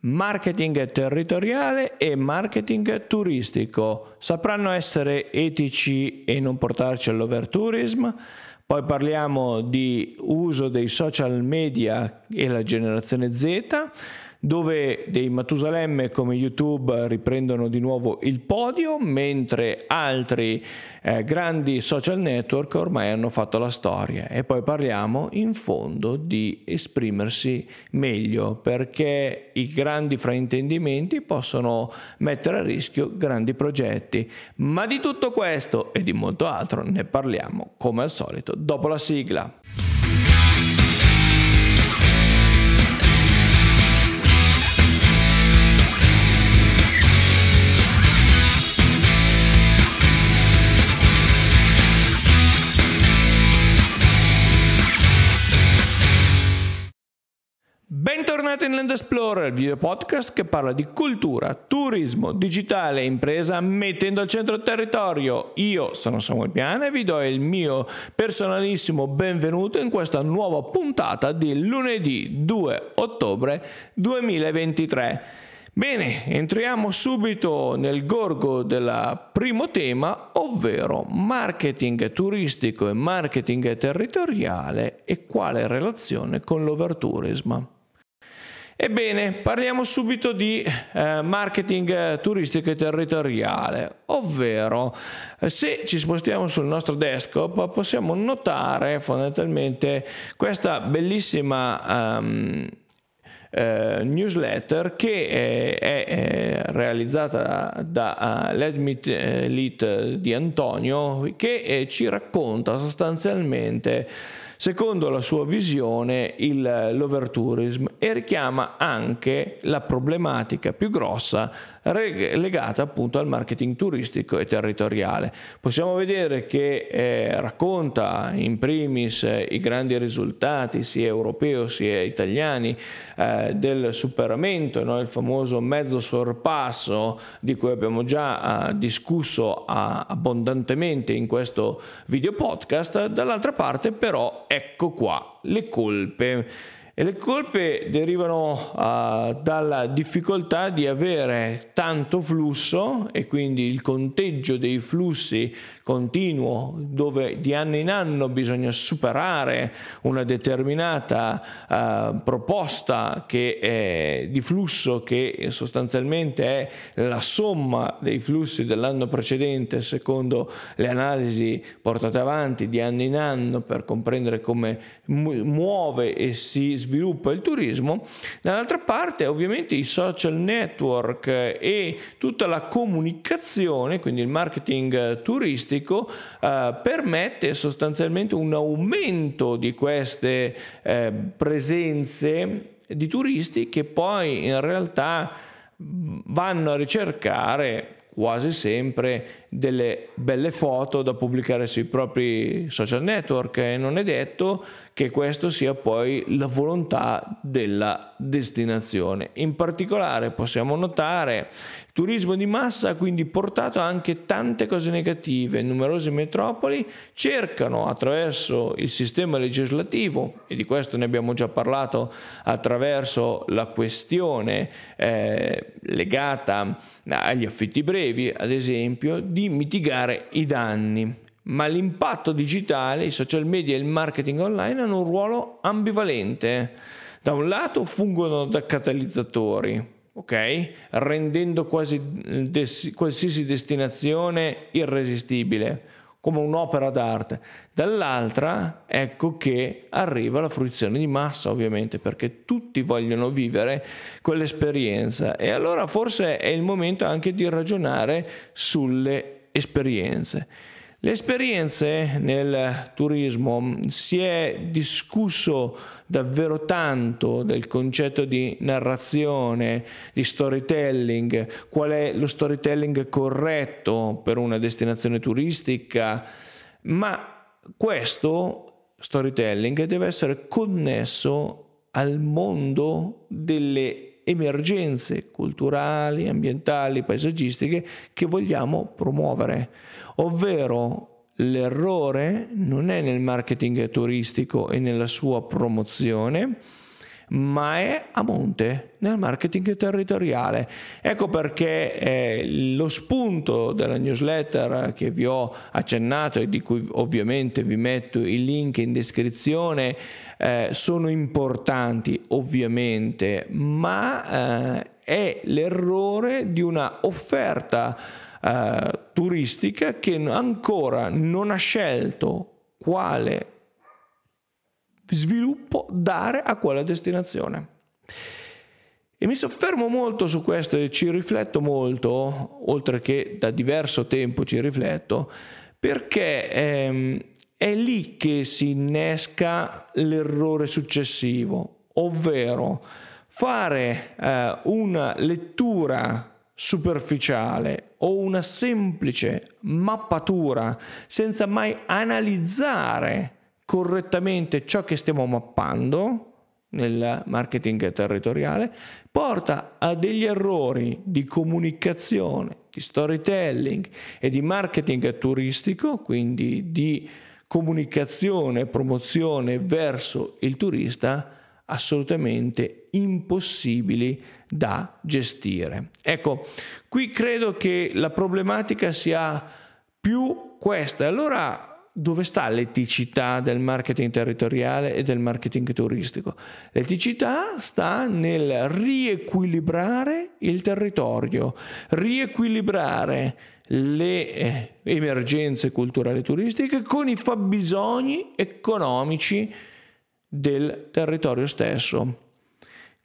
marketing territoriale e marketing turistico. Sapranno essere etici e non portarci all'overtourism? Poi parliamo di uso dei social media e la generazione Z dove dei Matusalemme come YouTube riprendono di nuovo il podio, mentre altri eh, grandi social network ormai hanno fatto la storia. E poi parliamo in fondo di esprimersi meglio, perché i grandi fraintendimenti possono mettere a rischio grandi progetti. Ma di tutto questo e di molto altro ne parliamo come al solito dopo la sigla. Bentornati in Land Explorer, il video podcast che parla di cultura, turismo, digitale e impresa mettendo al centro il territorio. Io sono Samuel Piana e vi do il mio personalissimo benvenuto in questa nuova puntata di lunedì 2 ottobre 2023. Bene, entriamo subito nel gorgo del primo tema, ovvero marketing turistico e marketing territoriale e quale relazione con l'overtourism. Ebbene, parliamo subito di eh, marketing turistico e territoriale, ovvero eh, se ci spostiamo sul nostro desktop possiamo notare fondamentalmente questa bellissima um, eh, newsletter che è, è, è realizzata da uh, Let Lit di Antonio che eh, ci racconta sostanzialmente secondo la sua visione il, l'overtourism e richiama anche la problematica più grossa legata appunto al marketing turistico e territoriale. Possiamo vedere che eh, racconta in primis eh, i grandi risultati sia europei sia italiani eh, del superamento, no? il famoso mezzo sorpasso di cui abbiamo già eh, discusso abbondantemente in questo video podcast, dall'altra parte però ecco qua le colpe e le colpe derivano uh, dalla difficoltà di avere tanto flusso e quindi il conteggio dei flussi continuo dove di anno in anno bisogna superare una determinata uh, proposta che di flusso che sostanzialmente è la somma dei flussi dell'anno precedente secondo le analisi portate avanti di anno in anno per comprendere come muove e si sviluppa sviluppa il turismo, dall'altra parte ovviamente i social network e tutta la comunicazione, quindi il marketing turistico, eh, permette sostanzialmente un aumento di queste eh, presenze di turisti che poi in realtà vanno a ricercare quasi sempre delle belle foto da pubblicare sui propri social network e non è detto che questo sia poi la volontà della destinazione. In particolare possiamo notare turismo di massa ha quindi portato anche tante cose negative. Numerose metropoli cercano attraverso il sistema legislativo, e di questo ne abbiamo già parlato attraverso la questione eh, legata agli affitti brevi, ad esempio, di mitigare i danni ma l'impatto digitale, i social media e il marketing online hanno un ruolo ambivalente. Da un lato fungono da catalizzatori, ok? Rendendo des- qualsiasi destinazione irresistibile, come un'opera d'arte. Dall'altra, ecco che arriva la fruizione di massa, ovviamente, perché tutti vogliono vivere quell'esperienza e allora forse è il momento anche di ragionare sulle esperienze. Le esperienze nel turismo si è discusso davvero tanto del concetto di narrazione, di storytelling, qual è lo storytelling corretto per una destinazione turistica, ma questo storytelling deve essere connesso al mondo delle emergenze culturali, ambientali, paesaggistiche che vogliamo promuovere. Ovvero l'errore non è nel marketing turistico e nella sua promozione, ma è a monte nel marketing territoriale. Ecco perché eh, lo spunto della newsletter che vi ho accennato e di cui ovviamente vi metto il link in descrizione eh, sono importanti ovviamente, ma eh, è l'errore di una offerta eh, turistica che ancora non ha scelto quale sviluppo dare a quella destinazione. E mi soffermo molto su questo e ci rifletto molto, oltre che da diverso tempo ci rifletto, perché ehm, è lì che si innesca l'errore successivo, ovvero fare eh, una lettura superficiale o una semplice mappatura senza mai analizzare correttamente ciò che stiamo mappando nel marketing territoriale porta a degli errori di comunicazione, di storytelling e di marketing turistico, quindi di comunicazione e promozione verso il turista assolutamente impossibili da gestire. Ecco, qui credo che la problematica sia più questa. Allora dove sta l'eticità del marketing territoriale e del marketing turistico? L'eticità sta nel riequilibrare il territorio, riequilibrare le eh, emergenze culturali e turistiche con i fabbisogni economici del territorio stesso.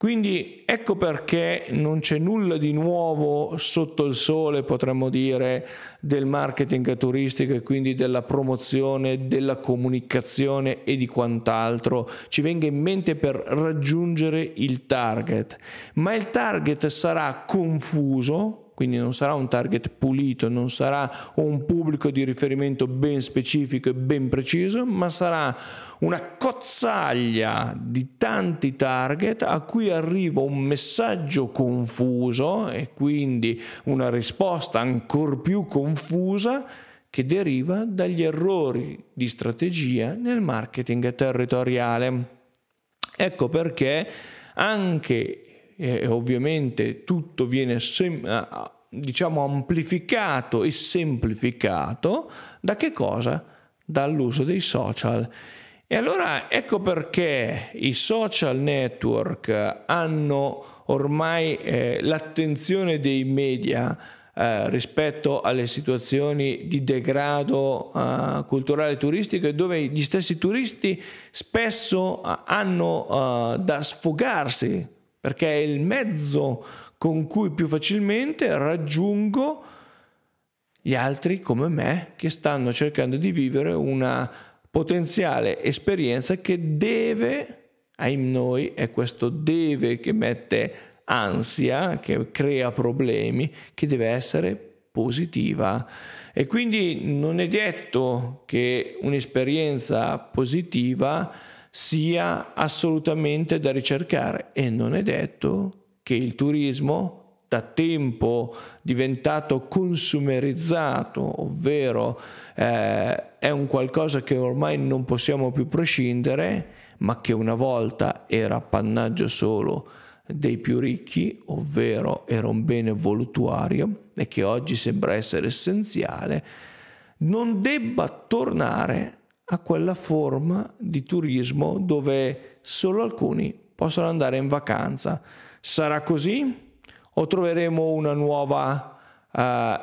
Quindi ecco perché non c'è nulla di nuovo sotto il sole, potremmo dire, del marketing turistico e quindi della promozione, della comunicazione e di quant'altro ci venga in mente per raggiungere il target. Ma il target sarà confuso quindi non sarà un target pulito, non sarà un pubblico di riferimento ben specifico e ben preciso, ma sarà una cozzaglia di tanti target a cui arriva un messaggio confuso e quindi una risposta ancora più confusa che deriva dagli errori di strategia nel marketing territoriale. Ecco perché anche e ovviamente tutto viene sem- diciamo amplificato e semplificato da che cosa? Dall'uso dei social. E allora ecco perché i social network hanno ormai eh, l'attenzione dei media eh, rispetto alle situazioni di degrado eh, culturale e turistico dove gli stessi turisti spesso eh, hanno eh, da sfogarsi perché è il mezzo con cui più facilmente raggiungo gli altri come me che stanno cercando di vivere una potenziale esperienza che deve, ai noi, è questo deve che mette ansia, che crea problemi, che deve essere positiva. E quindi non è detto che un'esperienza positiva sia assolutamente da ricercare. E non è detto che il turismo da tempo diventato consumerizzato, ovvero eh, è un qualcosa che ormai non possiamo più prescindere, ma che una volta era appannaggio solo dei più ricchi, ovvero era un bene voluttuario e che oggi sembra essere essenziale, non debba tornare a quella forma di turismo dove solo alcuni possono andare in vacanza. Sarà così o troveremo una nuova uh,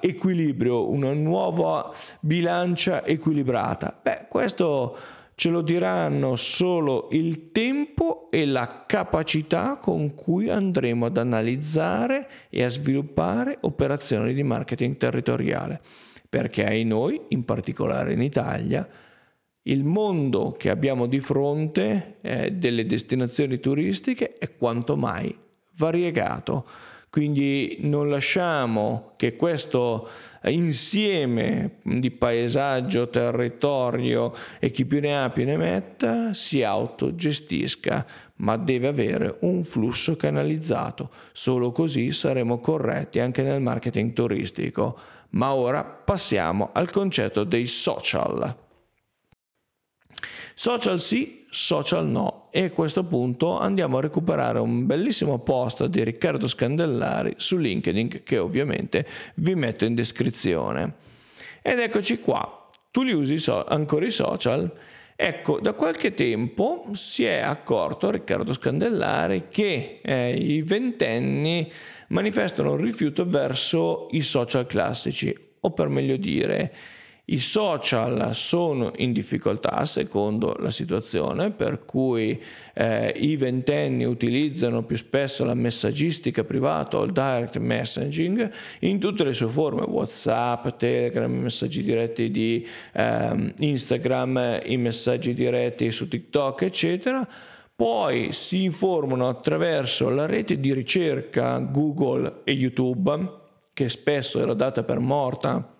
equilibrio, una nuova bilancia equilibrata? Beh, questo ce lo diranno solo il tempo e la capacità con cui andremo ad analizzare e a sviluppare operazioni di marketing territoriale, perché noi, in particolare in Italia, il mondo che abbiamo di fronte eh, delle destinazioni turistiche è quanto mai variegato. Quindi non lasciamo che questo insieme di paesaggio, territorio e chi più ne ha più ne metta si autogestisca, ma deve avere un flusso canalizzato. Solo così saremo corretti anche nel marketing turistico. Ma ora passiamo al concetto dei social. Social sì, social no. E a questo punto andiamo a recuperare un bellissimo post di Riccardo Scandellari su LinkedIn che ovviamente vi metto in descrizione. Ed eccoci qua. Tu li usi so- ancora i social? Ecco, da qualche tempo si è accorto Riccardo Scandellari che eh, i ventenni manifestano un rifiuto verso i social classici, o per meglio dire, i social sono in difficoltà secondo la situazione, per cui eh, i ventenni utilizzano più spesso la messaggistica privata o il direct messaging in tutte le sue forme, WhatsApp, Telegram, i messaggi diretti di eh, Instagram, i messaggi diretti su TikTok, eccetera. Poi si informano attraverso la rete di ricerca Google e YouTube, che spesso era data per morta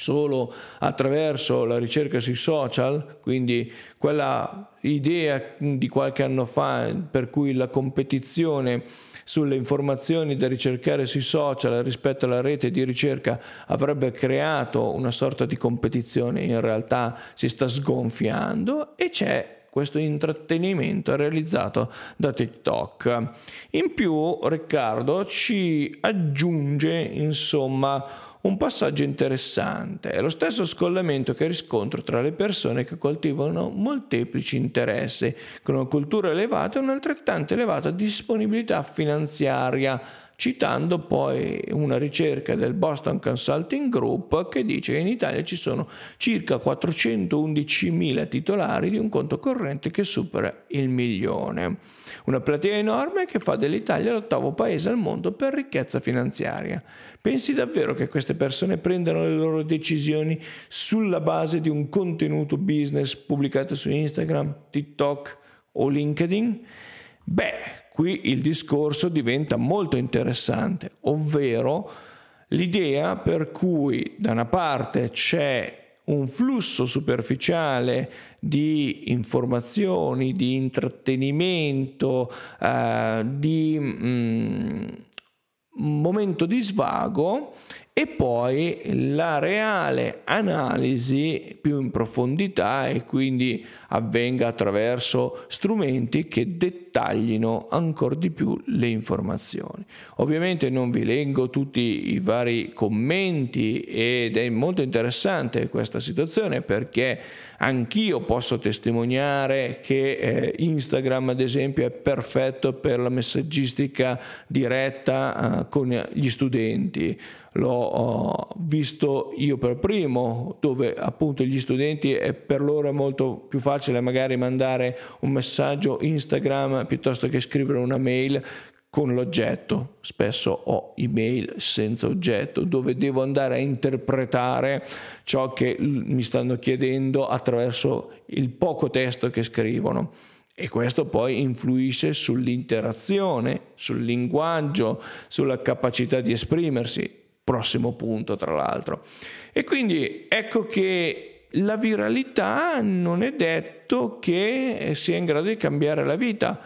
solo attraverso la ricerca sui social, quindi quella idea di qualche anno fa per cui la competizione sulle informazioni da ricercare sui social rispetto alla rete di ricerca avrebbe creato una sorta di competizione, in realtà si sta sgonfiando e c'è questo intrattenimento realizzato da TikTok. In più Riccardo ci aggiunge insomma un passaggio interessante. È lo stesso scollamento che riscontro tra le persone che coltivano molteplici interessi, con una cultura elevata e un'altrettanto elevata disponibilità finanziaria citando poi una ricerca del Boston Consulting Group che dice che in Italia ci sono circa 411.000 titolari di un conto corrente che supera il milione. Una platea enorme che fa dell'Italia l'ottavo paese al mondo per ricchezza finanziaria. Pensi davvero che queste persone prendano le loro decisioni sulla base di un contenuto business pubblicato su Instagram, TikTok o LinkedIn? Beh, qui il discorso diventa molto interessante, ovvero l'idea per cui da una parte c'è un flusso superficiale di informazioni, di intrattenimento, eh, di mm, momento di svago e poi la reale analisi più in profondità e quindi avvenga attraverso strumenti che dettaglino ancora di più le informazioni. Ovviamente non vi leggo tutti i vari commenti ed è molto interessante questa situazione perché anch'io posso testimoniare che eh, Instagram ad esempio è perfetto per la messaggistica diretta eh, con gli studenti l'ho visto io per primo, dove appunto gli studenti è per loro molto più facile magari mandare un messaggio Instagram piuttosto che scrivere una mail con l'oggetto. Spesso ho email senza oggetto dove devo andare a interpretare ciò che mi stanno chiedendo attraverso il poco testo che scrivono. E questo poi influisce sull'interazione, sul linguaggio, sulla capacità di esprimersi prossimo punto tra l'altro. E quindi ecco che la viralità non è detto che sia in grado di cambiare la vita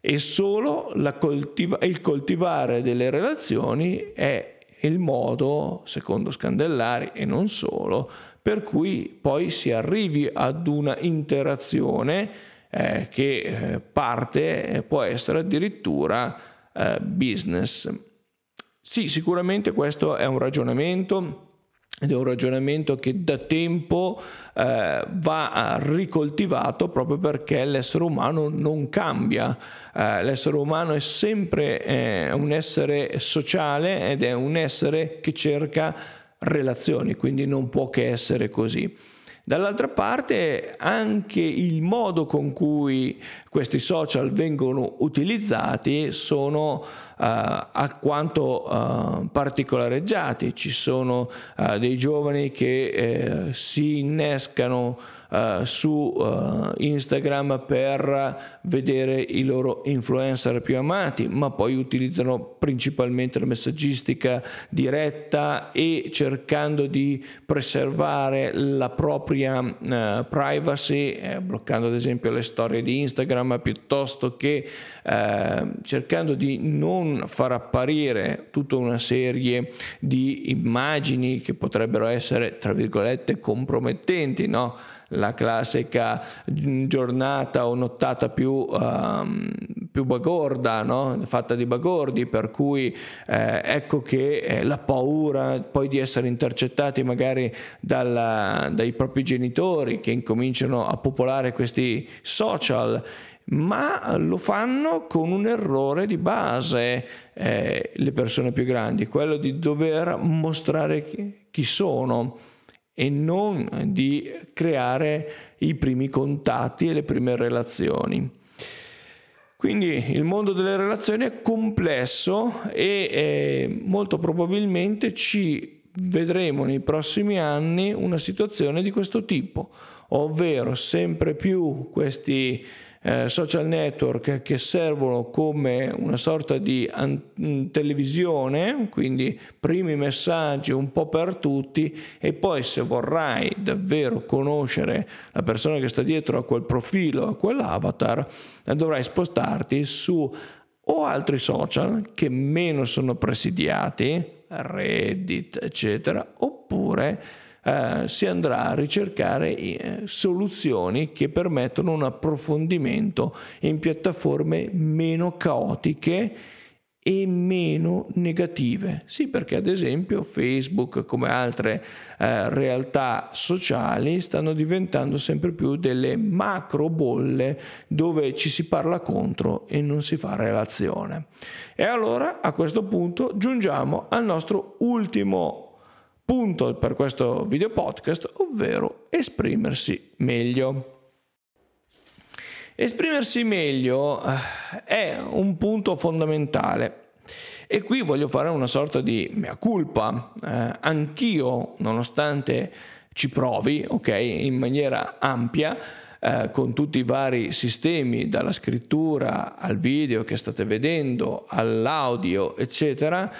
e solo coltiva- il coltivare delle relazioni è il modo, secondo Scandellari e non solo, per cui poi si arrivi ad una interazione eh, che eh, parte, eh, può essere addirittura eh, business. Sì, sicuramente questo è un ragionamento ed è un ragionamento che da tempo eh, va ricoltivato proprio perché l'essere umano non cambia, eh, l'essere umano è sempre eh, un essere sociale ed è un essere che cerca relazioni, quindi non può che essere così. Dall'altra parte anche il modo con cui questi social vengono utilizzati sono uh, alquanto uh, particolareggiati. Ci sono uh, dei giovani che eh, si innescano uh, su uh, Instagram per vedere i loro influencer più amati, ma poi utilizzano principalmente la messaggistica diretta e cercando di preservare la propria uh, privacy, eh, bloccando ad esempio le storie di Instagram piuttosto che eh, cercando di non far apparire tutta una serie di immagini che potrebbero essere tra virgolette compromettenti, no? La classica giornata o nottata più, um, più bagorda, no? fatta di bagordi, per cui eh, ecco che eh, la paura poi di essere intercettati magari dalla, dai propri genitori che incominciano a popolare questi social ma lo fanno con un errore di base eh, le persone più grandi, quello di dover mostrare chi sono e non di creare i primi contatti e le prime relazioni. Quindi il mondo delle relazioni è complesso e eh, molto probabilmente ci vedremo nei prossimi anni una situazione di questo tipo, ovvero sempre più questi eh, social network che servono come una sorta di an- televisione, quindi primi messaggi un po' per tutti e poi se vorrai davvero conoscere la persona che sta dietro a quel profilo, a quell'avatar, dovrai spostarti su o altri social che meno sono presidiati, Reddit, eccetera, oppure eh, si andrà a ricercare eh, soluzioni che permettono un approfondimento in piattaforme meno caotiche e meno negative. Sì, perché ad esempio Facebook, come altre eh, realtà sociali, stanno diventando sempre più delle macro bolle dove ci si parla contro e non si fa relazione. E allora a questo punto giungiamo al nostro ultimo punto per questo video podcast, ovvero esprimersi meglio. Esprimersi meglio eh, è un punto fondamentale e qui voglio fare una sorta di mea culpa. Eh, anch'io, nonostante ci provi, ok, in maniera ampia, eh, con tutti i vari sistemi, dalla scrittura al video che state vedendo, all'audio, eccetera,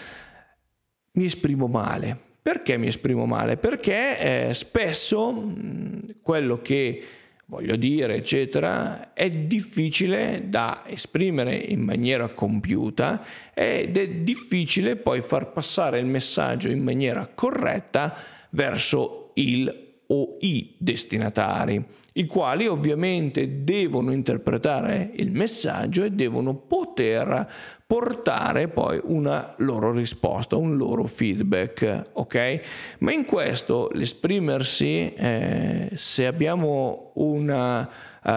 mi esprimo male perché mi esprimo male? Perché eh, spesso mh, quello che voglio dire, eccetera, è difficile da esprimere in maniera compiuta ed è difficile poi far passare il messaggio in maniera corretta verso il o i destinatari, i quali ovviamente devono interpretare il messaggio e devono poter portare poi una loro risposta, un loro feedback, ok? Ma in questo l'esprimersi, eh, se abbiamo una uh,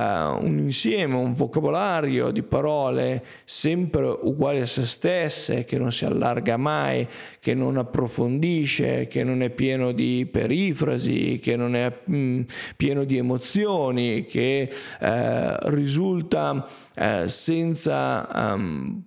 un insieme, un vocabolario di parole sempre uguali a se stesse, che non si allarga mai, che non approfondisce, che non è pieno di perifrasi, che non è mh, mm, pieno di emozioni, che uh, risulta uh, senza um,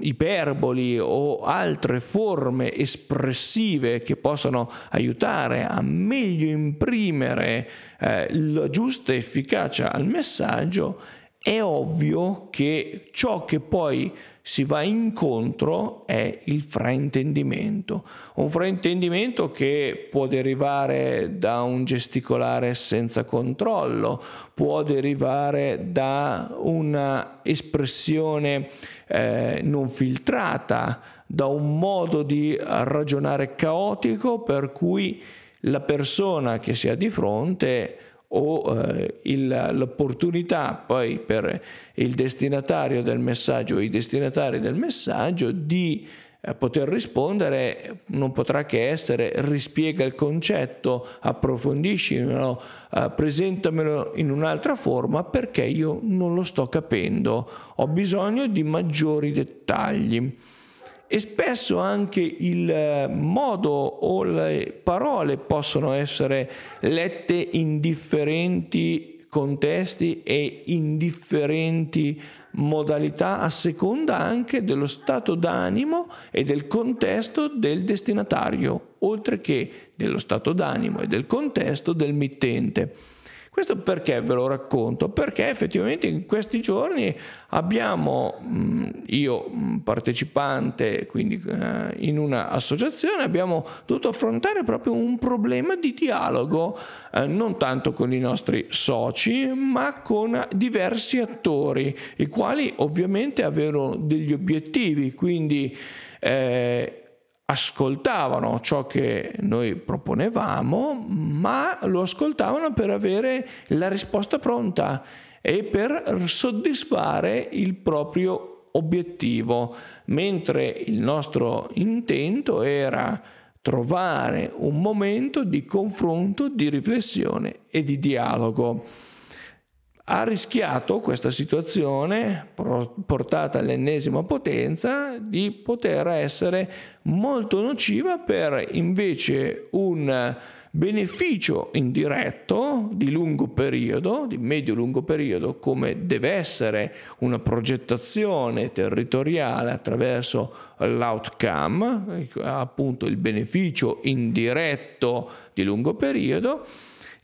iperboli o altre forme espressive che possano aiutare a meglio imprimere eh, la giusta efficacia al messaggio, è ovvio che ciò che poi si va incontro è il fraintendimento. Un fraintendimento che può derivare da un gesticolare senza controllo, può derivare da una espressione eh, non filtrata, da un modo di ragionare caotico per cui la persona che si ha di fronte o eh, il, l'opportunità poi per il destinatario del messaggio o i destinatari del messaggio di eh, poter rispondere non potrà che essere rispiega il concetto, approfondiscilo, eh, presentamelo in un'altra forma perché io non lo sto capendo, ho bisogno di maggiori dettagli e spesso anche il eh, modo o le parole possono essere lette in differenti contesti e in differenti modalità a seconda anche dello stato d'animo e del contesto del destinatario, oltre che dello stato d'animo e del contesto del mittente. Questo perché ve lo racconto? Perché effettivamente in questi giorni abbiamo, mm, io mm, partecipante quindi eh, in un'associazione, abbiamo dovuto affrontare proprio un problema di dialogo, eh, non tanto con i nostri soci, ma con diversi attori, i quali ovviamente avevano degli obiettivi, quindi eh, ascoltavano ciò che noi proponevamo, ma lo ascoltavano per avere la risposta pronta e per soddisfare il proprio obiettivo, mentre il nostro intento era trovare un momento di confronto, di riflessione e di dialogo ha rischiato questa situazione portata all'ennesima potenza di poter essere molto nociva per invece un beneficio indiretto di lungo periodo, di medio-lungo periodo, come deve essere una progettazione territoriale attraverso l'outcome, appunto il beneficio indiretto di lungo periodo,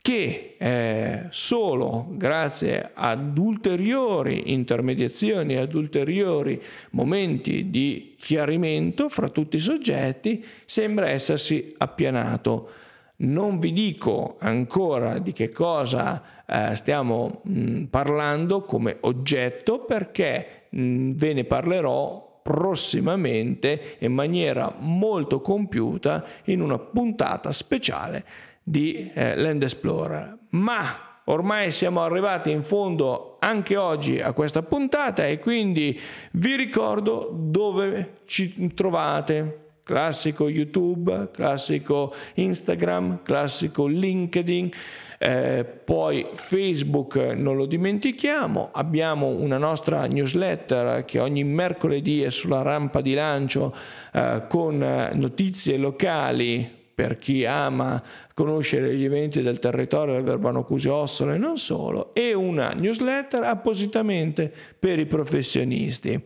che eh, solo grazie ad ulteriori intermediazioni, ad ulteriori momenti di chiarimento fra tutti i soggetti, sembra essersi appianato. Non vi dico ancora di che cosa eh, stiamo mh, parlando come oggetto perché mh, ve ne parlerò prossimamente in maniera molto compiuta in una puntata speciale di eh, Land Explorer. Ma ormai siamo arrivati in fondo anche oggi a questa puntata e quindi vi ricordo dove ci trovate. Classico YouTube, classico Instagram, classico LinkedIn. Eh, poi Facebook non lo dimentichiamo, abbiamo una nostra newsletter che ogni mercoledì è sulla rampa di lancio eh, con eh, notizie locali per chi ama conoscere gli eventi del territorio del Verbano Cusio Ossola e non solo, e una newsletter appositamente per i professionisti.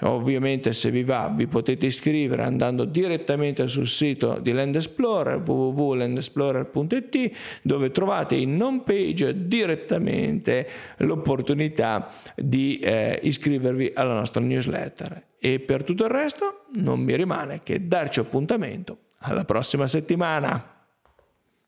Ovviamente se vi va vi potete iscrivere andando direttamente sul sito di Land Explorer www.landexplorer.it dove trovate in home page direttamente l'opportunità di eh, iscrivervi alla nostra newsletter. E per tutto il resto non mi rimane che darci appuntamento alla prossima settimana!